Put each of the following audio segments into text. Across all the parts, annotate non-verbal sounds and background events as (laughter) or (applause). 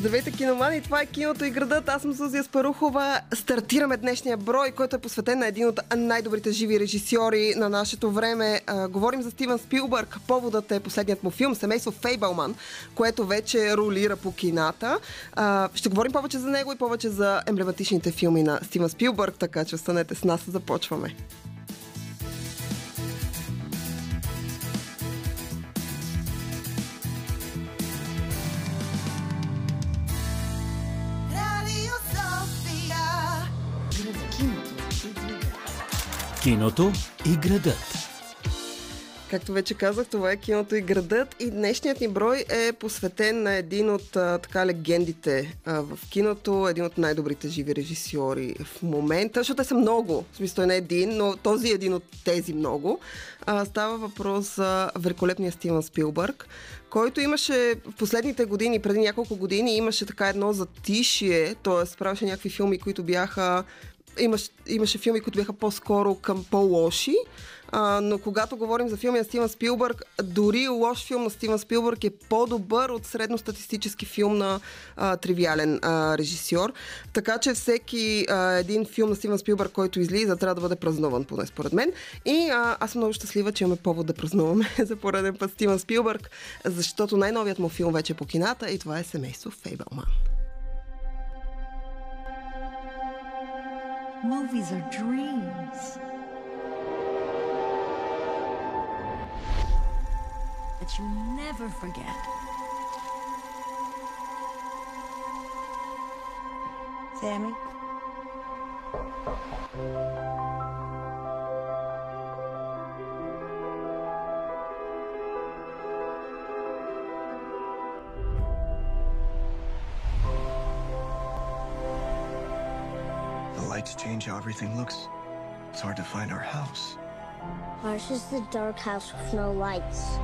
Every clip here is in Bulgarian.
Здравейте, киномани! Това е киното и градът. Аз съм Сузия Спарухова. Стартираме днешния брой, който е посветен на един от най-добрите живи режисьори на нашето време. А, говорим за Стивен Спилбърг. Поводът е последният му филм Семейство Фейбълман, което вече ролира по кината. А, ще говорим повече за него и повече за емблематичните филми на Стивен Спилбърг, така че останете с нас. Започваме. Киното и градът. Както вече казах, това е киното и градът и днешният ни брой е посветен на един от така легендите а, в киното, един от най-добрите живи режисьори в момента, защото те са много, в смисъл не един, но този е един от тези много. А, става въпрос за великолепния Стивен Спилбърг, който имаше в последните години, преди няколко години, имаше така едно затишие, т.е. правеше някакви филми, които бяха имаш, имаше филми, които бяха по-скоро към по-лоши, а, но когато говорим за филми на Стивен Спилбърг, дори лош филм на Стивен Спилбърг е по-добър от средностатистически филм на а, тривиален а, режисьор. Така че всеки а, един филм на Стивен Спилбърг, който излиза, трябва да бъде празнуван, поне според мен. И а, аз съм много щастлива, че имаме повод да празнуваме (laughs) за пореден път Стивен Спилбърг, защото най-новият му филм вече е по кината и това е Семейство Фейбълман. Movies are dreams. That you never forget. Sammy? Lights change how everything looks. It's hard to find our house. Ours is the dark house with no lights.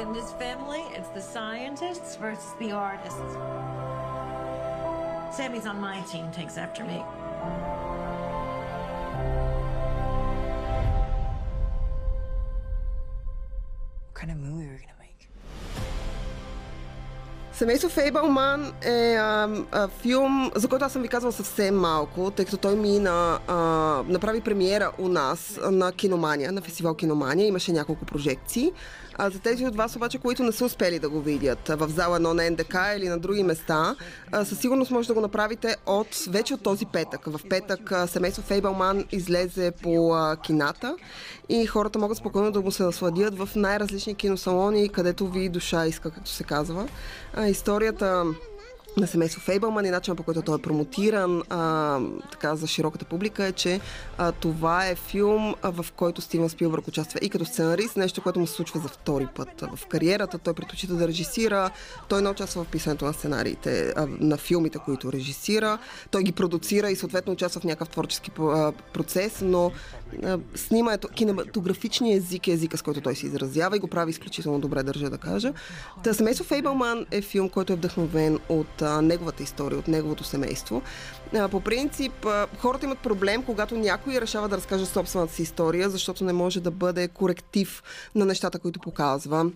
In this family, it's the scientists versus the artists. Sammy's on my team, takes after me. Семейство Фейбълман е а, а, филм, за който аз съм ви казвала съвсем малко, тъй като той мина, а, направи премиера у нас на Киномания, на фестивал Киномания. Имаше няколко прожекции. А за тези от вас обаче, които не са успели да го видят в зала 1 на НДК или на други места, със сигурност може да го направите от, вече от този петък. В петък семейство Фейбълман излезе по кината и хората могат спокойно да го се насладят в най-различни киносалони, където ви душа иска, както се казва. А, историята на семейство Фейбълман и начинът по който той е промотиран а, така, за широката публика е, че а, това е филм, а, в който Стивен Спилбърг участва и като сценарист, нещо, което му се случва за втори път в кариерата. Той предпочита да режисира, той не участва в писането на сценариите, а, на филмите, които режисира. Той ги продуцира и съответно участва в някакъв творчески а, процес, но а, снимането, кинематографичният език е езика, с който той се изразява и го прави изключително добре, държа да кажа. Та семейство Фейбълман е филм, който е вдъхновен от неговата история, от неговото семейство. По принцип, хората имат проблем, когато някой решава да разкаже собствената си история, защото не може да бъде коректив на нещата, които показва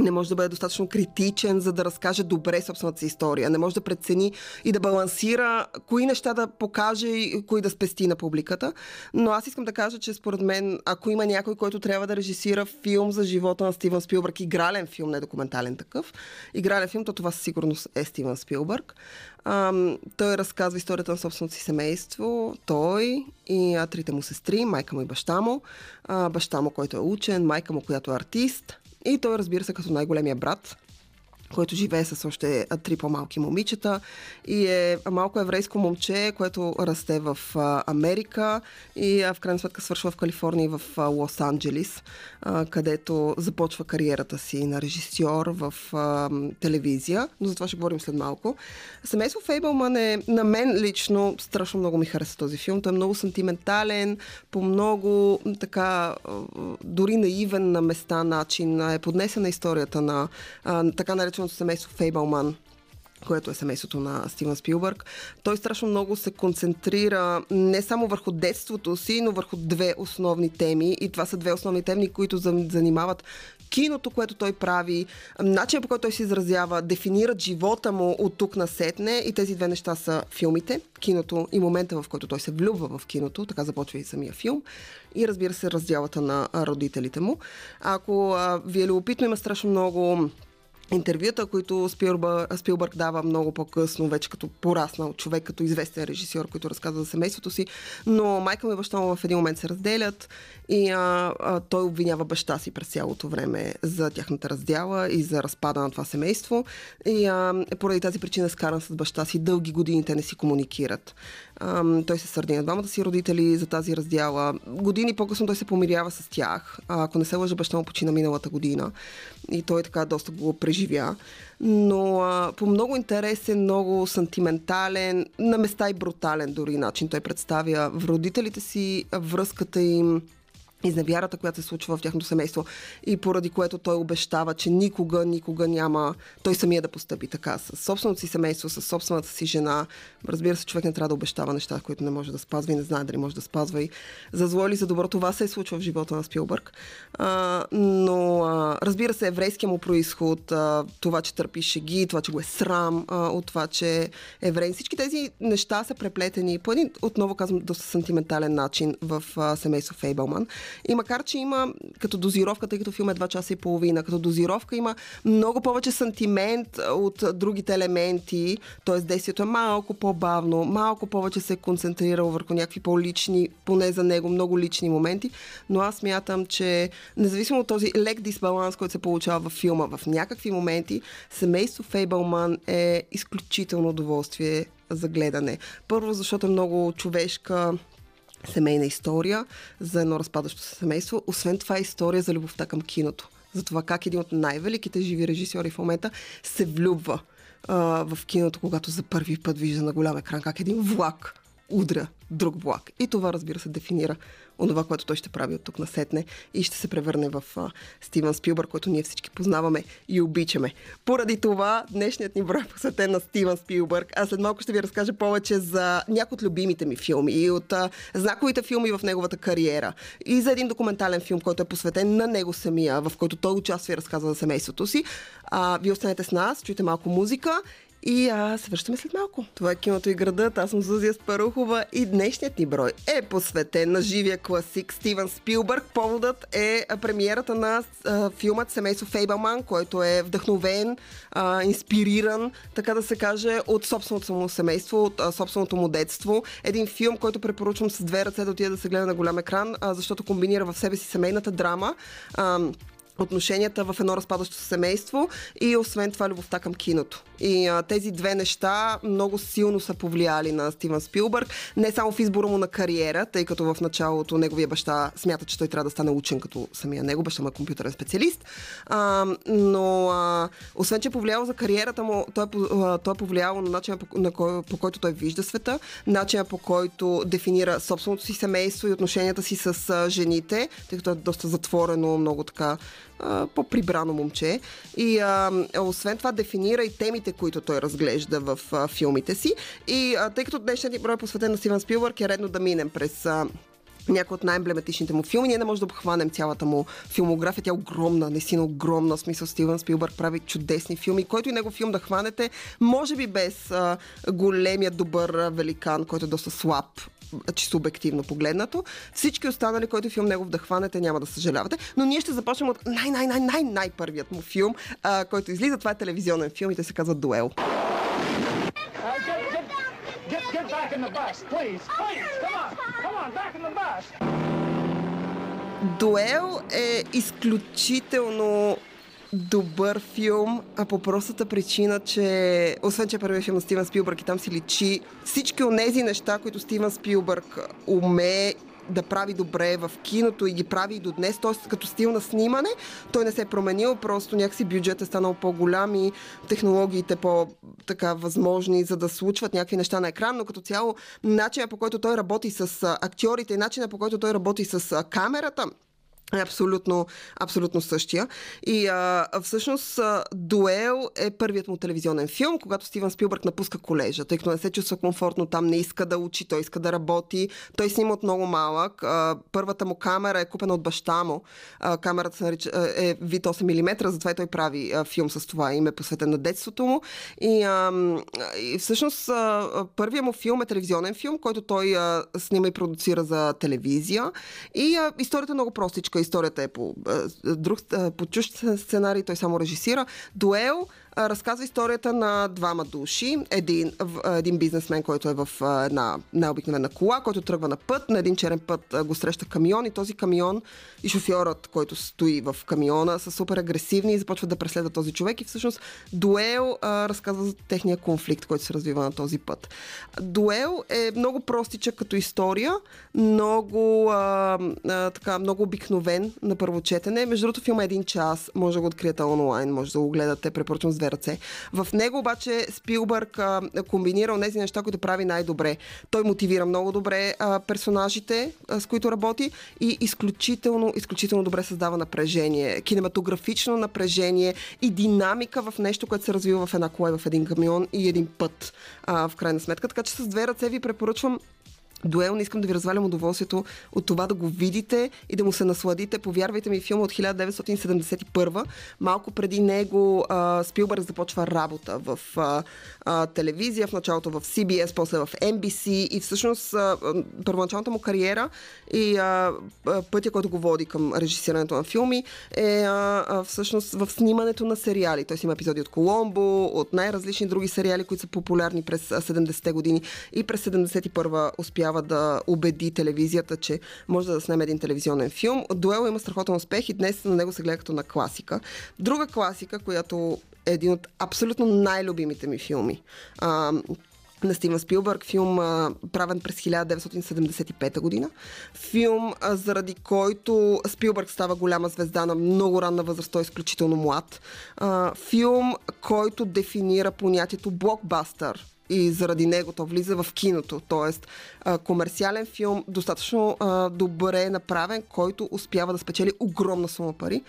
не може да бъде достатъчно критичен, за да разкаже добре собствената си история. Не може да прецени и да балансира кои неща да покаже и кои да спести на публиката. Но аз искам да кажа, че според мен, ако има някой, който трябва да режисира филм за живота на Стивен Спилбърг, игрален филм, не документален такъв, игрален филм, то това със сигурност е Стивен Спилбърг. Ам, той разказва историята на собственото си семейство, той и а, трите му сестри, майка му и баща му. А, баща му, който е учен, майка му, която е артист, и той, разбира се, като най-големия брат, който живее с още три по-малки момичета и е малко еврейско момче, което расте в Америка и в крайна сметка свършва в Калифорния и в Лос-Анджелис, където започва кариерата си на режисьор в телевизия, но за това ще говорим след малко. Семейство Фейбълман е на мен лично страшно много ми хареса този филм. Той е много сантиментален, по много така дори наивен на места начин е поднесена историята на така нареченото семейство Фейбълман което е семейството на Стивен Спилбърг. Той страшно много се концентрира не само върху детството си, но върху две основни теми. И това са две основни теми, които занимават киното, което той прави, начинът по който той се изразява, дефинират живота му от тук на сетне и тези две неща са филмите, киното и момента, в който той се влюбва в киното, така започва и самия филм и разбира се раздялата на родителите му. Ако а, ви е любопитно, има страшно много интервюта, които Спилбърг, Спилбърг дава много по-късно, вече като пораснал човек, като известен режисьор, който разказва за семейството си. Но майка и баща му в един момент се разделят и а, а, той обвинява баща си през цялото време за тяхната раздяла и за разпада на това семейство. И а, поради тази причина е скаран с баща си. Дълги години те не си комуникират. Той се сърди на двамата си родители за тази раздяла. Години по-късно той се помирява с тях. А, ако не се лъжа, баща му почина миналата година. И той така доста го преживя. Но а, по много интересен, много сантиментален, на места и брутален дори начин той представя в родителите си връзката им изневярата, която се случва в тяхното семейство и поради което той обещава, че никога, никога няма той самия да постъпи така с собственото си семейство, с собствената си жена. Разбира се, човек не трябва да обещава неща, които не може да спазва и не знае дали може да спазва и за зло или за добро. Това се е случва в живота на Спилбърг. А, но а, разбира се, еврейския му происход, а, това, че търпи шеги, това, че го е срам а, от това, че е еврей. Всички тези неща са преплетени по един, отново казвам, доста сантиментален начин в а, семейство Фейбълман. И макар, че има като дозировка, тъй като филм е 2 часа и половина, като дозировка има много повече сантимент от другите елементи, т.е. действието е малко по-бавно, малко повече се е концентрирало върху някакви по-лични, поне за него, много лични моменти, но аз мятам, че независимо от този лек дисбаланс, който се получава във филма, в някакви моменти, семейство Фейбълман е изключително удоволствие за гледане. Първо, защото е много човешка, семейна история за едно разпадащо се семейство. Освен това история за любовта към киното. За това как един от най-великите живи режисьори в момента се влюбва а, в киното, когато за първи път вижда на голям екран как един влак удря друг влак. И това, разбира се, дефинира онова, което той ще прави от тук на сетне и ще се превърне в а, Стивън Спилбър, който ние всички познаваме и обичаме. Поради това днешният ни брой е посветен на Стивън Спилбърг. А след малко ще ви разкажа повече за някои от любимите ми филми и от а, знаковите филми в неговата кариера. И за един документален филм, който е посветен на него самия, в който той участва и разказва за семейството си. А, вие останете с нас, чуйте малко музика и а, се връщаме след малко. Това е киното и градът. Аз съм Зузия Спарухова и днешният ни брой е посветен на живия класик Стивен Спилбърг. Поводът е премиерата на а, филмът Семейство Фейбълман, който е вдъхновен, а, инспириран, така да се каже, от собственото му семейство, от а, собственото му детство. Един филм, който препоръчвам с две ръце да отида да се гледа на голям екран, а, защото комбинира в себе си семейната драма. А, отношенията в едно разпадащо семейство и освен това любовта към киното. И а, тези две неща много силно са повлияли на Стивен Спилбърг, не само в избора му на кариера, тъй като в началото неговия баща смята, че той трябва да стане учен като самия него, баща му е компютърен специалист, а, но а, освен, че е повлияло за кариерата му, той е, той е повлияло на начина по, на кой, по който той вижда света, начина по който дефинира собственото си семейство и отношенията си с а, жените, тъй като е доста затворено, много така по-прибрано момче. И а, освен това дефинира и темите, които той разглежда в а, филмите си. И а, тъй като днешният ни брой е посветен на Стивен Спилбърг, е редно да минем през а, някои от най-емблематичните му филми. Ние не можем да обхванем цялата му филмография. Тя е огромна, наистина огромна. В смисъл Стивен Спилбърг прави чудесни филми. Който и него филм да хванете, може би без а, големия добър великан, който е доста слаб чисто обективно погледнато. Всички останали, който филм него вдъхванете, няма да съжалявате. Но ние ще започнем от най-най-най-най-най-първият му филм, а, който излиза. Това е телевизионен филм и те се казва Дуел. Дуел е изключително добър филм, а по простата причина, че освен, че е първият филм на Стивен Спилбърг и там си личи всички от тези неща, които Стивен Спилбърг умее да прави добре в киното и ги прави и до днес, т.е. като стил на снимане, той не се е променил, просто някакси бюджет е станал по-голям и технологиите по-така възможни, за да случват някакви неща на екран, но като цяло начинът по който той работи с актьорите и начинът по който той работи с камерата, е абсолютно, абсолютно същия. И а, всъщност Дуел е първият му телевизионен филм, когато Стивън Спилбърг напуска колежа, тъй като не се чувства комфортно там, не иска да учи, той иска да работи. Той снима от много малък. А, първата му камера е купена от баща му. А, камерата се нарича, а, е вид 8 мм, затова и той прави а, филм с това име, посветен на детството му. И, а, и всъщност а, първият му филм е телевизионен филм, който той а, снима и продуцира за телевизия. И а, историята е много простичка историята е по друг, по чужд сценарий, той само режисира. Дуел разказва историята на двама души. Един, един бизнесмен, който е в една най-обикновена кола, който тръгва на път. На един черен път го среща камион и този камион и шофьорът, който стои в камиона, са супер агресивни и започват да преследват този човек. И всъщност Дуел а, разказва за техния конфликт, който се развива на този път. Дуел е много простичък като история, много, а, а, така, много обикновен на първо четене. Между другото, филма е един час, може да го откриете онлайн, може да го гледате, препоръчвам с две ръце. В него обаче Спилбърг а, комбинира тези неща, които прави най-добре. Той мотивира много добре а, персонажите, а, с които работи и изключително, изключително добре създава напрежение. Кинематографично напрежение и динамика в нещо, което се развива в една кола, в един камион и един път, а, в крайна сметка. Така че с две ръце ви препоръчвам Дуел, не искам да ви развалям удоволствието от това да го видите и да му се насладите. Повярвайте ми, филм от 1971. Малко преди него а, Спилбърг започва работа в а, а, телевизия, в началото в CBS, после в NBC и всъщност а, първоначалната му кариера и а, пътя, който го води към режисирането на филми е а, а, всъщност в снимането на сериали. Той има епизоди от Коломбо, от най-различни други сериали, които са популярни през 70-те години и през 71-а успява да убеди телевизията, че може да снеме един телевизионен филм. Дуел има страхотен успех и днес на него се гледа като на класика. Друга класика, която е един от абсолютно най-любимите ми филми. А, на Стивен Спилбърг, филм а, правен през 1975 година. Филм, а, заради който Спилбърг става голяма звезда на много ранна възраст, той е изключително млад. А, филм, който дефинира понятието блокбастър и заради него то влиза в киното. Тоест, а, комерциален филм, достатъчно а, добре направен, който успява да спечели огромна сума пари.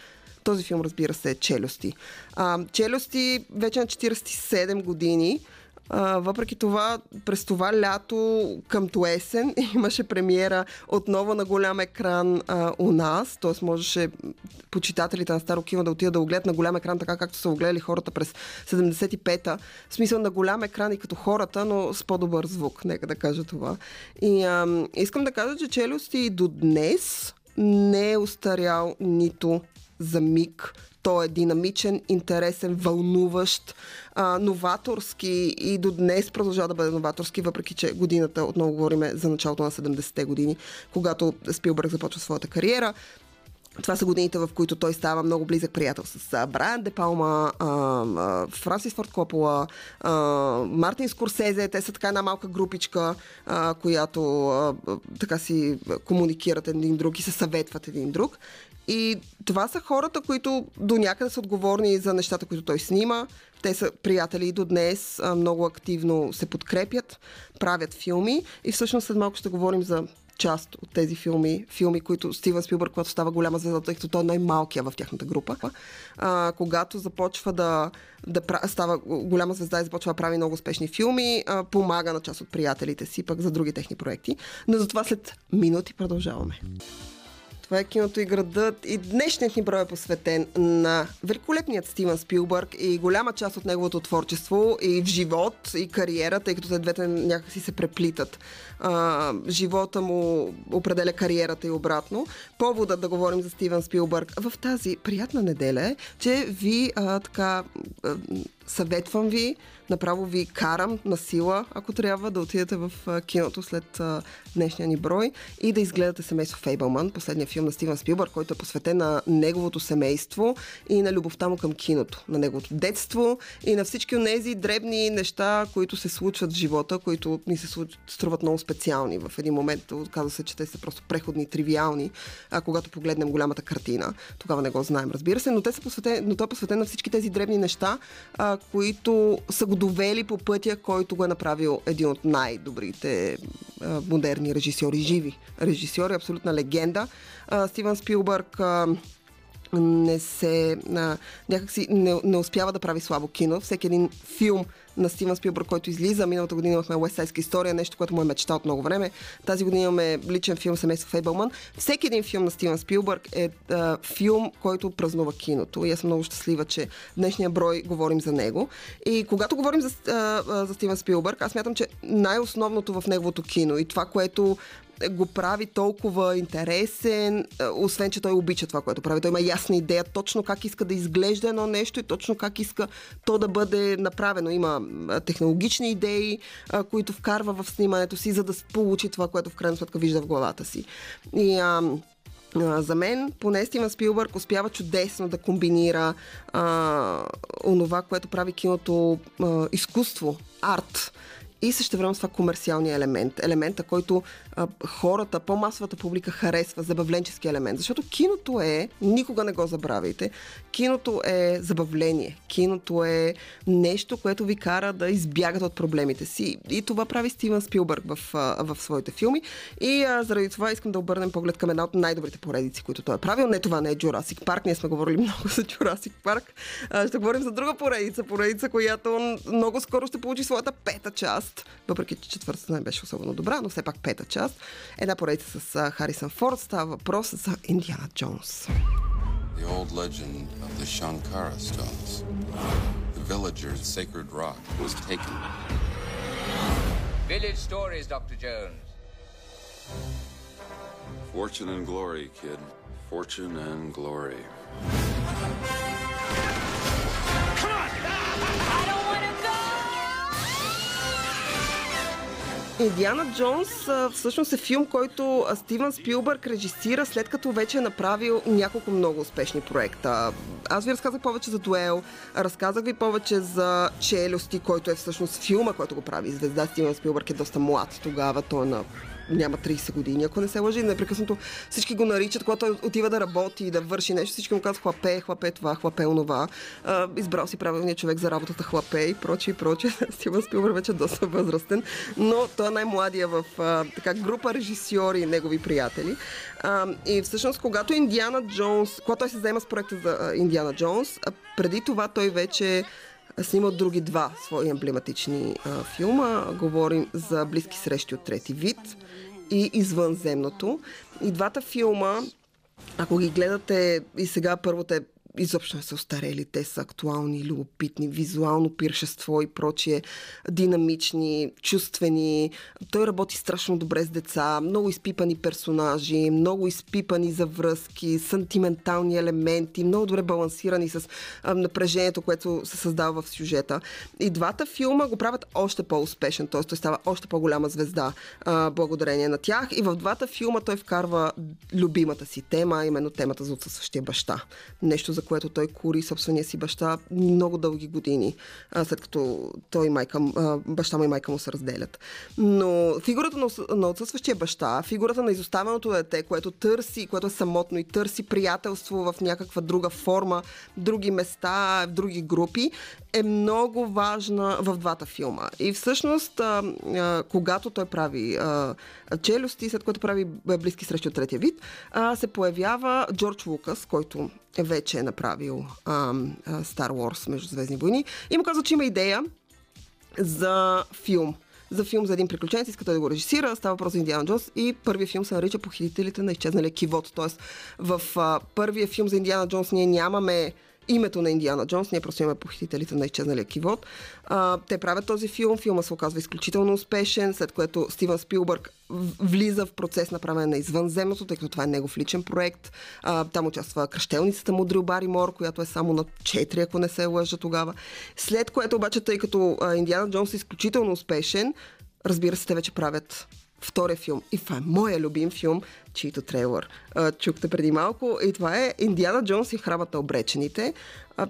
Този филм, разбира се, е Челюсти. А, Челюсти вече на 47 години. Въпреки това, през това лято към есен (laughs) имаше премиера отново на голям екран а, у нас, т.е. можеше почитателите на Старо кино да отидат да го гледат на голям екран, така както са го гледали хората през 75-та. В смисъл на голям екран и като хората, но с по-добър звук, нека да кажа това. И а, искам да кажа, че Челюсти до днес не е устарял нито за миг. Той е динамичен, интересен, вълнуващ, а, новаторски и до днес продължава да бъде новаторски, въпреки че годината, отново говорим за началото на 70-те години, когато Спилбърг започва своята кариера. Това са годините, в които той става много близък приятел с Брайан Де Палма, Франсис Форд Копола, Мартин Скорсезе. Те са така една малка групичка, която така си комуникират един друг и се съветват един друг. И това са хората, които до някъде са отговорни за нещата, които той снима. Те са приятели и до днес много активно се подкрепят, правят филми и всъщност след малко ще говорим за част от тези филми, филми, които Стивен Спилбърг, когато става голяма звезда, тъй като той е най-малкия в тяхната група, а, когато започва да, да става голяма звезда и започва да прави много успешни филми, а, помага на част от приятелите си, пък за други техни проекти. Но затова след минути продължаваме. Това е киното и градът и днешният ни брой е посветен на великолепният Стивен Спилбърг и голяма част от неговото творчество и в живот и кариера, тъй като те двете някакси се преплитат. А, живота му определя кариерата и обратно. Поводът да говорим за Стивен Спилбърг в тази приятна неделя е, че ви а, така съветвам ви направо ви карам на сила, ако трябва да отидете в киното след днешния ни брой и да изгледате семейство Фейбълман, последния филм на Стивен Спилбър, който е посветен на неговото семейство и на любовта му към киното, на неговото детство и на всички от тези дребни неща, които се случват в живота, които ни се струват много специални. В един момент казва се, че те са просто преходни, тривиални, а когато погледнем голямата картина, тогава не го знаем, разбира се, но, те са посветен, но той е посветен на всички тези дребни неща, а, които са го довели по пътя, който го е направил един от най-добрите а, модерни режисьори, живи режисьори, абсолютна легенда. А, Стивън Спилбърг а, не се, а, някакси не, не успява да прави слабо кино. Всеки един филм на Стивън Спилбърг, който излиза. Миналата година имахме Уестсайдска история, нещо, което му е мечта от много време. Тази година имаме личен филм Семейство Фейбълман. Всеки един филм на Стивън Спилбърг е а, филм, който празнува киното. И аз съм много щастлива, че днешния брой говорим за него. И когато говорим за, а, за Стивън Спилбърг, аз мятам, че най-основното в неговото кино и това, което го прави толкова интересен, е, освен, че той обича това, което прави. Той има ясна идея точно как иска да изглежда едно нещо и точно как иска то да бъде направено. Има е, технологични идеи, е, които вкарва в снимането си, за да получи това, което в крайна сметка вижда в главата си. И а, за мен, поне Стивен Спилбърг успява чудесно да комбинира а, онова, което прави киното а, изкуство, арт и също време с това комерциалния елемент. Елемента, който а, хората, по-масовата публика харесва, забавленчески елемент. Защото киното е, никога не го забравяйте, киното е забавление. Киното е нещо, което ви кара да избягате от проблемите си. И това прави Стивен Спилбърг в, в своите филми. И а, заради това искам да обърнем поглед към една от най-добрите поредици, които той е правил. Не това не е Jurassic Парк. Ние сме говорили много за Jurassic Парк. А, ще говорим за друга поредица. Поредица, която много скоро ще получи своята пета част. Въпреки, че четвъртата не беше особено добра, но все пак пета част част. Една поредица с Харисън Форд става въпрос за Индиана Джонс. The old legend of the Shankara stones. The villager's sacred rock was taken. Village stories, Dr. Jones. Fortune and glory, kid. Fortune and glory. Индиана Джонс всъщност е филм, който Стивън Спилбърг режисира след като вече е направил няколко много успешни проекта. Аз ви разказах повече за Дуел, разказах ви повече за Челюсти, който е всъщност филма, който го прави звезда. Стивън Спилбърг е доста млад тогава, той е на няма 30 години, ако не се лъжи. Непрекъснато всички го наричат, когато той отива да работи и да върши нещо, всички му казват хлапе, хлапе това, хлапе онова. А, избрал си правилния човек за работата хлапе и проче и проче. (laughs) Стивън Спилбър вече е доста възрастен, но той е най-младия в а, така група режисьори и негови приятели. А, и всъщност, когато Индиана Джонс, когато той се заема с проекта за Индиана Джонс, преди това той вече снимал други два свои емблематични а, филма. Говорим за Близки срещи от трети вид и Извънземното. И двата филма, ако ги гледате и сега първото е изобщо не са устарели. Те са актуални, любопитни, визуално пиршество и прочие, динамични, чувствени. Той работи страшно добре с деца, много изпипани персонажи, много изпипани за връзки, сантиментални елементи, много добре балансирани с напрежението, което се създава в сюжета. И двата филма го правят още по-успешен, т.е. той става още по-голяма звезда благодарение на тях. И в двата филма той вкарва любимата си тема, именно темата за отсъстващия баща. Нещо, за което той кури собствения си баща много дълги години, след като той и майка, баща му и майка му се разделят. Но фигурата на, на отсъстващия баща, фигурата на изоставеното дете, което търси, което е самотно и търси приятелство в някаква друга форма, други места, в други групи, е много важна в двата филма. И всъщност, а, а, когато той прави а, челюсти, след което прави близки срещи от третия вид, а, се появява Джордж Лукас, който вече е направил а, а, Star Wars между Звездни войни. И му казва, че има идея за филм. За филм за един приключенец, иска той да го режисира, става въпрос за Индиана Джонс. И първият филм се нарича Похитителите на изчезналия кивот. Тоест в а, първия филм за Индиана Джонс ние нямаме името на Индиана Джонс. Ние просто имаме похитителите на изчезналия кивот. А, те правят този филм. Филма се оказва изключително успешен, след което Стивън Спилбърг влиза в процес на правене на извънземното, тъй като това е негов личен проект. А, там участва кръщелницата му Дрил Баримор, която е само на 4, ако не се лъжа тогава. След което обаче, тъй като а, Индиана Джонс е изключително успешен, разбира се, те вече правят втория филм. И това е моя любим филм, чието трейлър чухте преди малко. И това е Индиана Джонс и храбата обречените.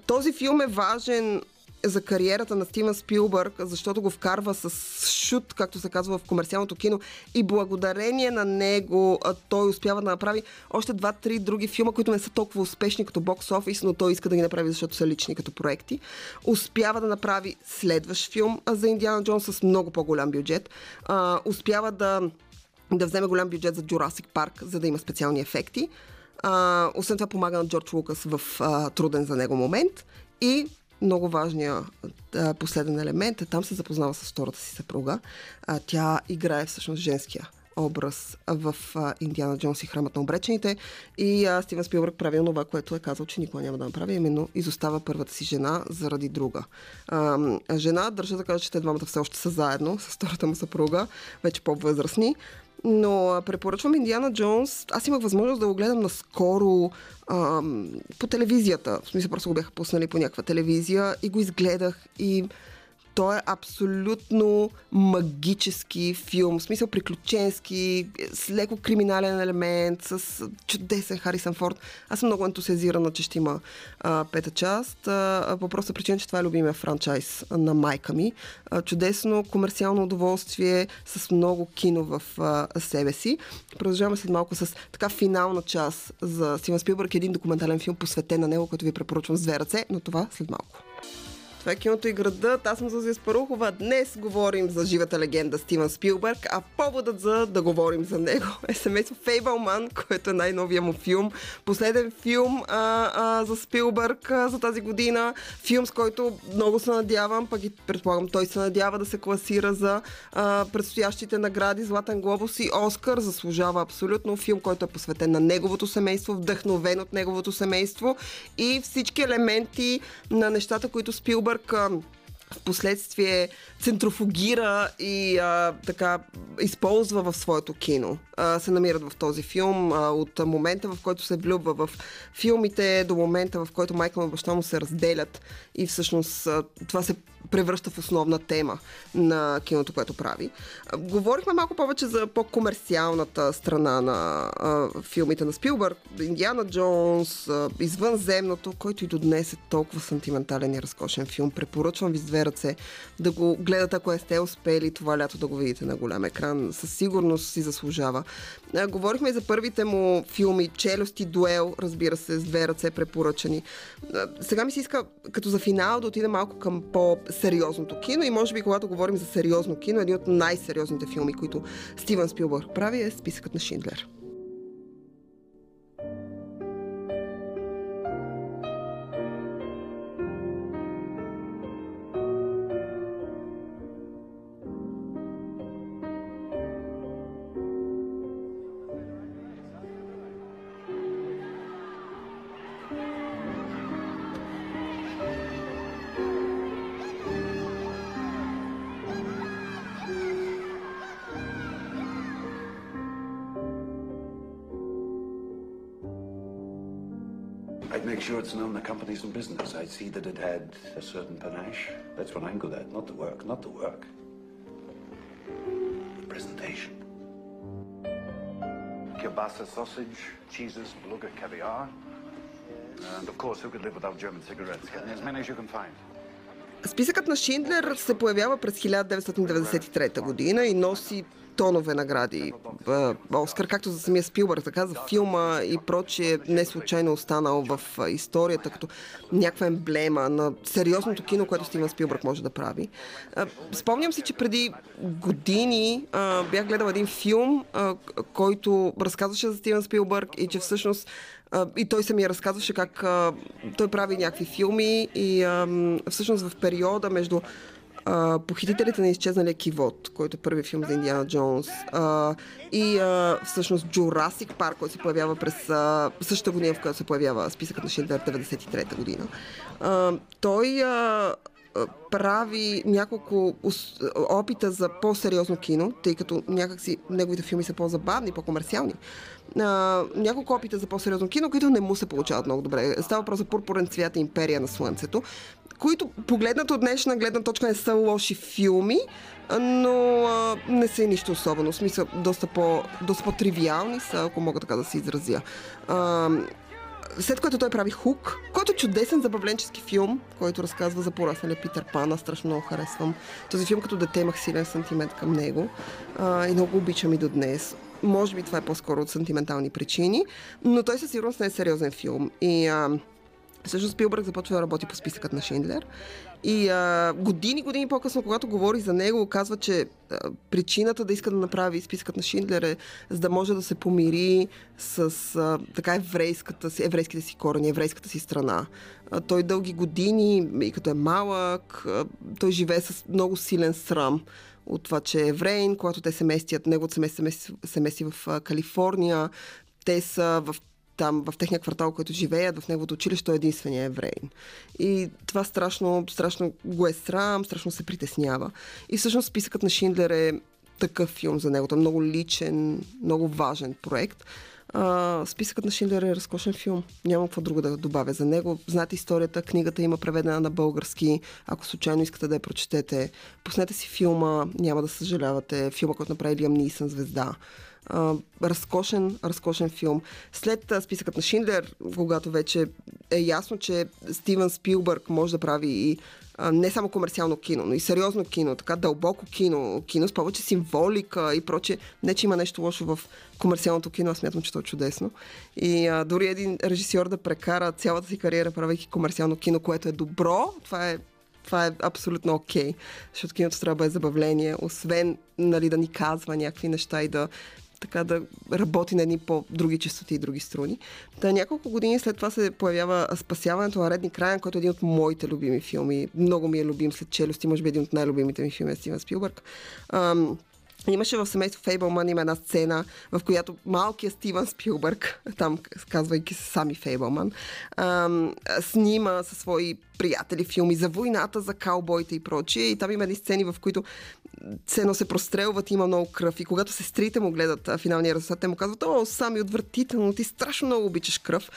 Този филм е важен за кариерата на Стивен Спилбърг, защото го вкарва с шут, както се казва в комерциалното кино, и благодарение на него той успява да направи още два-три други филма, които не са толкова успешни като бокс офис, но той иска да ги направи, защото са лични като проекти. Успява да направи следващ филм за Индиана Джонс с много по-голям бюджет. А, успява да да вземе голям бюджет за Jurassic Парк, за да има специални ефекти. А, освен това помага на Джордж Лукас в а, труден за него момент. И много важният а, последен елемент е там се запознава с втората си съпруга. А, тя играе всъщност женския образ в а, Индиана Джонс и храмът на обречените. И а, Стивен Спилбърг прави това, което е казал, че никога няма да направи, именно изостава първата си жена заради друга. А, жена, държа да кажа, че те двамата все още са заедно с втората му съпруга, вече по-възрастни. Но препоръчвам Индиана Джонс. Аз имах възможност да го гледам наскоро ам, по телевизията. В смисъл просто го бяха пуснали по някаква телевизия и го изгледах и той е абсолютно магически филм, в смисъл приключенски, с леко криминален елемент, с чудесен Харисън Форд. Аз съм много ентусиазирана, че ще има а, пета част. А, по проста причина, че това е любимия франчайз на майка ми. А, чудесно комерциално удоволствие с много кино в а, себе си. Продължаваме след малко с така финална част за Стивен Спилбърг, един документален филм посветен на него, който ви препоръчвам с две ръце, но това след малко. Това е киното и градът. Аз съм Зузия Спарухова. Днес говорим за живата легенда Стивен Спилбърг, а поводът за да говорим за него (laughs) е семейство Фейбълман, което е най-новия му филм. Последен филм а, а, за Спилбърг а, за тази година. Филм, с който много се надявам, пък и предполагам той се надява да се класира за а, предстоящите награди Златен глобус и Оскар. Заслужава абсолютно филм, който е посветен на неговото семейство, вдъхновен от неговото семейство и всички елементи на нещата, които Спилбърг Спилбърг в последствие центрофугира и а, така използва в своето кино. А, се намират в този филм а, от момента, в който се влюбва в филмите до момента, в който майка му и баща му се разделят и всъщност а, това се превръща в основна тема на киното, което прави. Говорихме малко повече за по-комерциалната страна на а, филмите на Спилбърг. Индиана Джонс, а, Извънземното, който и до днес е толкова сантиментален и разкошен филм. Препоръчвам ви с две ръце да го гледате, ако сте успели това лято да го видите на голям екран. Със сигурност си заслужава. А, говорихме и за първите му филми Челюст и Дуел, разбира се, с две ръце препоръчани. А, сега ми се иска, като за финал, да отида малко към по-сериозното кино и може би, когато говорим за сериозно кино, един от най-сериозните филми, които Стивен Спилбърг прави е Списъкът на Шиндлер. It's known the company's in business. I'd see that it had a certain panache. That's what I'm good at. Not the work, not the work. The presentation. Kielbasa sausage, cheeses, beluga caviar. And of course, who could live without German cigarettes? As many as you can find. Списъкът на Шиндлер се появява през 1993 година и носи тонове награди. А, Оскар, както за самия Спилбърг, така за филма и прочие, не случайно останал в а, историята като някаква емблема на сериозното кино, което Стивен Спилбърг може да прави. Спомням си, че преди години бях гледал един филм, който разказваше за Стивен Спилбърг и че всъщност и той самия разказваше как той прави някакви филми и всъщност в периода между Похитителите на изчезналия кивот, който е първи филм за Индиана Джонс, и всъщност Jurassic Парк, който се появява през същата година, в която се появява списъкът на Шиндлер 93-та година. Той прави няколко опита за по-сериозно кино, тъй като някакси неговите филми са по-забавни, по-комерциални. А, няколко опита за по-сериозно кино, които не му се получават много добре. Става въпрос за Пурпурен цвят и Империя на Слънцето, които погледнато от днешна гледна точка не са лоши филми, но а, не са и нищо особено. В смисъл, доста, по, доста по-тривиални са, ако мога така да се изразя. А, след което той прави Хук, който е чудесен забавленчески филм, който разказва за порасналия Питър Пана. Страшно много харесвам. Този филм като дете имах силен сантимент към него а, и много обичам и до днес. Може би това е по-скоро от сантиментални причини, но той със сигурност не е сериозен филм. И а, Всъщност Спилбърг започва да работи по списъкът на Шиндлер. И а, години, години по-късно, когато говори за него, казва, че а, причината да иска да направи списъкът на Шиндлер е за да може да се помири с а, така еврейската си, еврейските си корени, еврейската си страна. А, той дълги години, и като е малък, а, той живее с много силен срам от това, че е еврейн, когато те се местят, неговото семейство се мести, в Калифорния, те са в там в техния квартал, който живеят, в неговото училище, той е единствения евреин. И това страшно, страшно го е срам, страшно се притеснява. И всъщност списъкът на Шиндлер е такъв филм за него. Той е много личен, много важен проект. А, списъкът на Шиндлер е разкошен филм. Няма какво друго да добавя за него. Знаете историята, книгата има преведена на български. Ако случайно искате да я прочетете, пуснете си филма, няма да съжалявате. Филма, който направи Лиам Нисън звезда разкошен, разкошен филм. След а, списъкът на Шиндлер, когато вече е ясно, че Стивен Спилбърг може да прави и а, не само комерциално кино, но и сериозно кино, така дълбоко кино, кино с повече символика и проче. Не, че има нещо лошо в комерциалното кино, аз смятам, че то е чудесно. И а, дори един режисьор да прекара цялата си кариера, правейки комерциално кино, което е добро, това е това е абсолютно окей, okay, защото киното трябва да е забавление, освен нали, да ни казва някакви неща и да така да работи на едни по-други частоти и други струни. Та няколко години след това се появява Спасяването на Редни Крайан, който е един от моите любими филми. Много ми е любим след челюсти, може би един от най-любимите ми филми е Стивен Спилбърг. Ам, Имаше в семейство Фейбълман има една сцена, в която малкият Стивън Спилбърг, там казвайки се сами Фейбълман, ам, снима със свои приятели филми за войната, за каубойте и прочие. И там има едни сцени, в които цено се прострелват, има много кръв. И когато сестрите му гледат финалния резултат, те му казват, о, сами отвратително, ти страшно много обичаш кръв.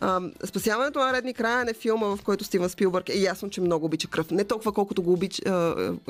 А, спасяването на Редни края е филма, в който Стивен Спилбърг е ясно, че много обича кръв. Не толкова колкото го обича,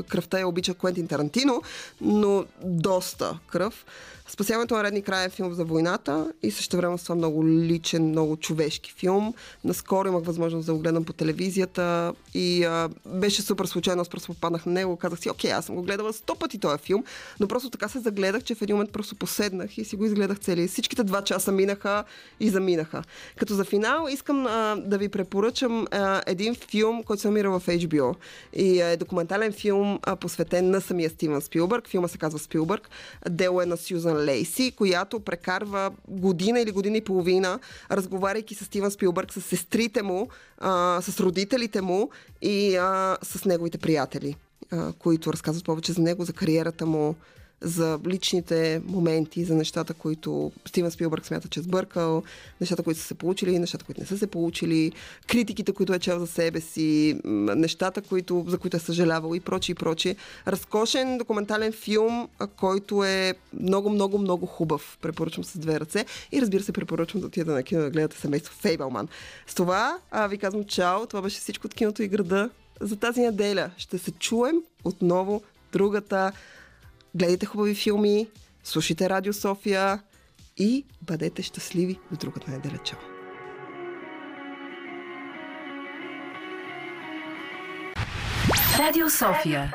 кръвта я обича Куентин Тарантино, но доста кръв. Спасяването на Редни края е филм за войната и също време с това много личен, много човешки филм. Наскоро имах възможност да го гледам по телевизията и а, беше супер случайно, аз просто попаднах на него, казах си, окей, аз съм го гледала сто пъти този филм, но просто така се загледах, че в един момент просто поседнах и си го изгледах цели. Всичките два часа минаха и заминаха. Като за финал искам а, да ви препоръчам а, един филм, който се намира в HBO и е документален филм, а, посветен на самия Стивен Спилбърг. Филма се казва Спилбърг. Дело е на Сюзан Лейси, която прекарва година или година и половина, разговаряйки с Стивен Спилбърг, с сестрите му, а, с родителите му и а, с неговите приятели, а, които разказват повече за него, за кариерата му, за личните моменти, за нещата, които Стивен Спилбърг смята, че е сбъркал, нещата, които са се получили, нещата, които не са се получили, критиките, които е чел за себе си, нещата, които, за които е съжалявал и прочи и прочи. Разкошен документален филм, който е много, много, много хубав. Препоръчвам с две ръце и разбира се, препоръчвам да отидете на кино да гледате семейство Фейбълман. С това а, ви казвам чао. Това беше всичко от киното и града за тази неделя. Ще се чуем отново другата гледайте хубави филми, слушайте Радио София и бъдете щастливи до другата неделя. Чао! Радио София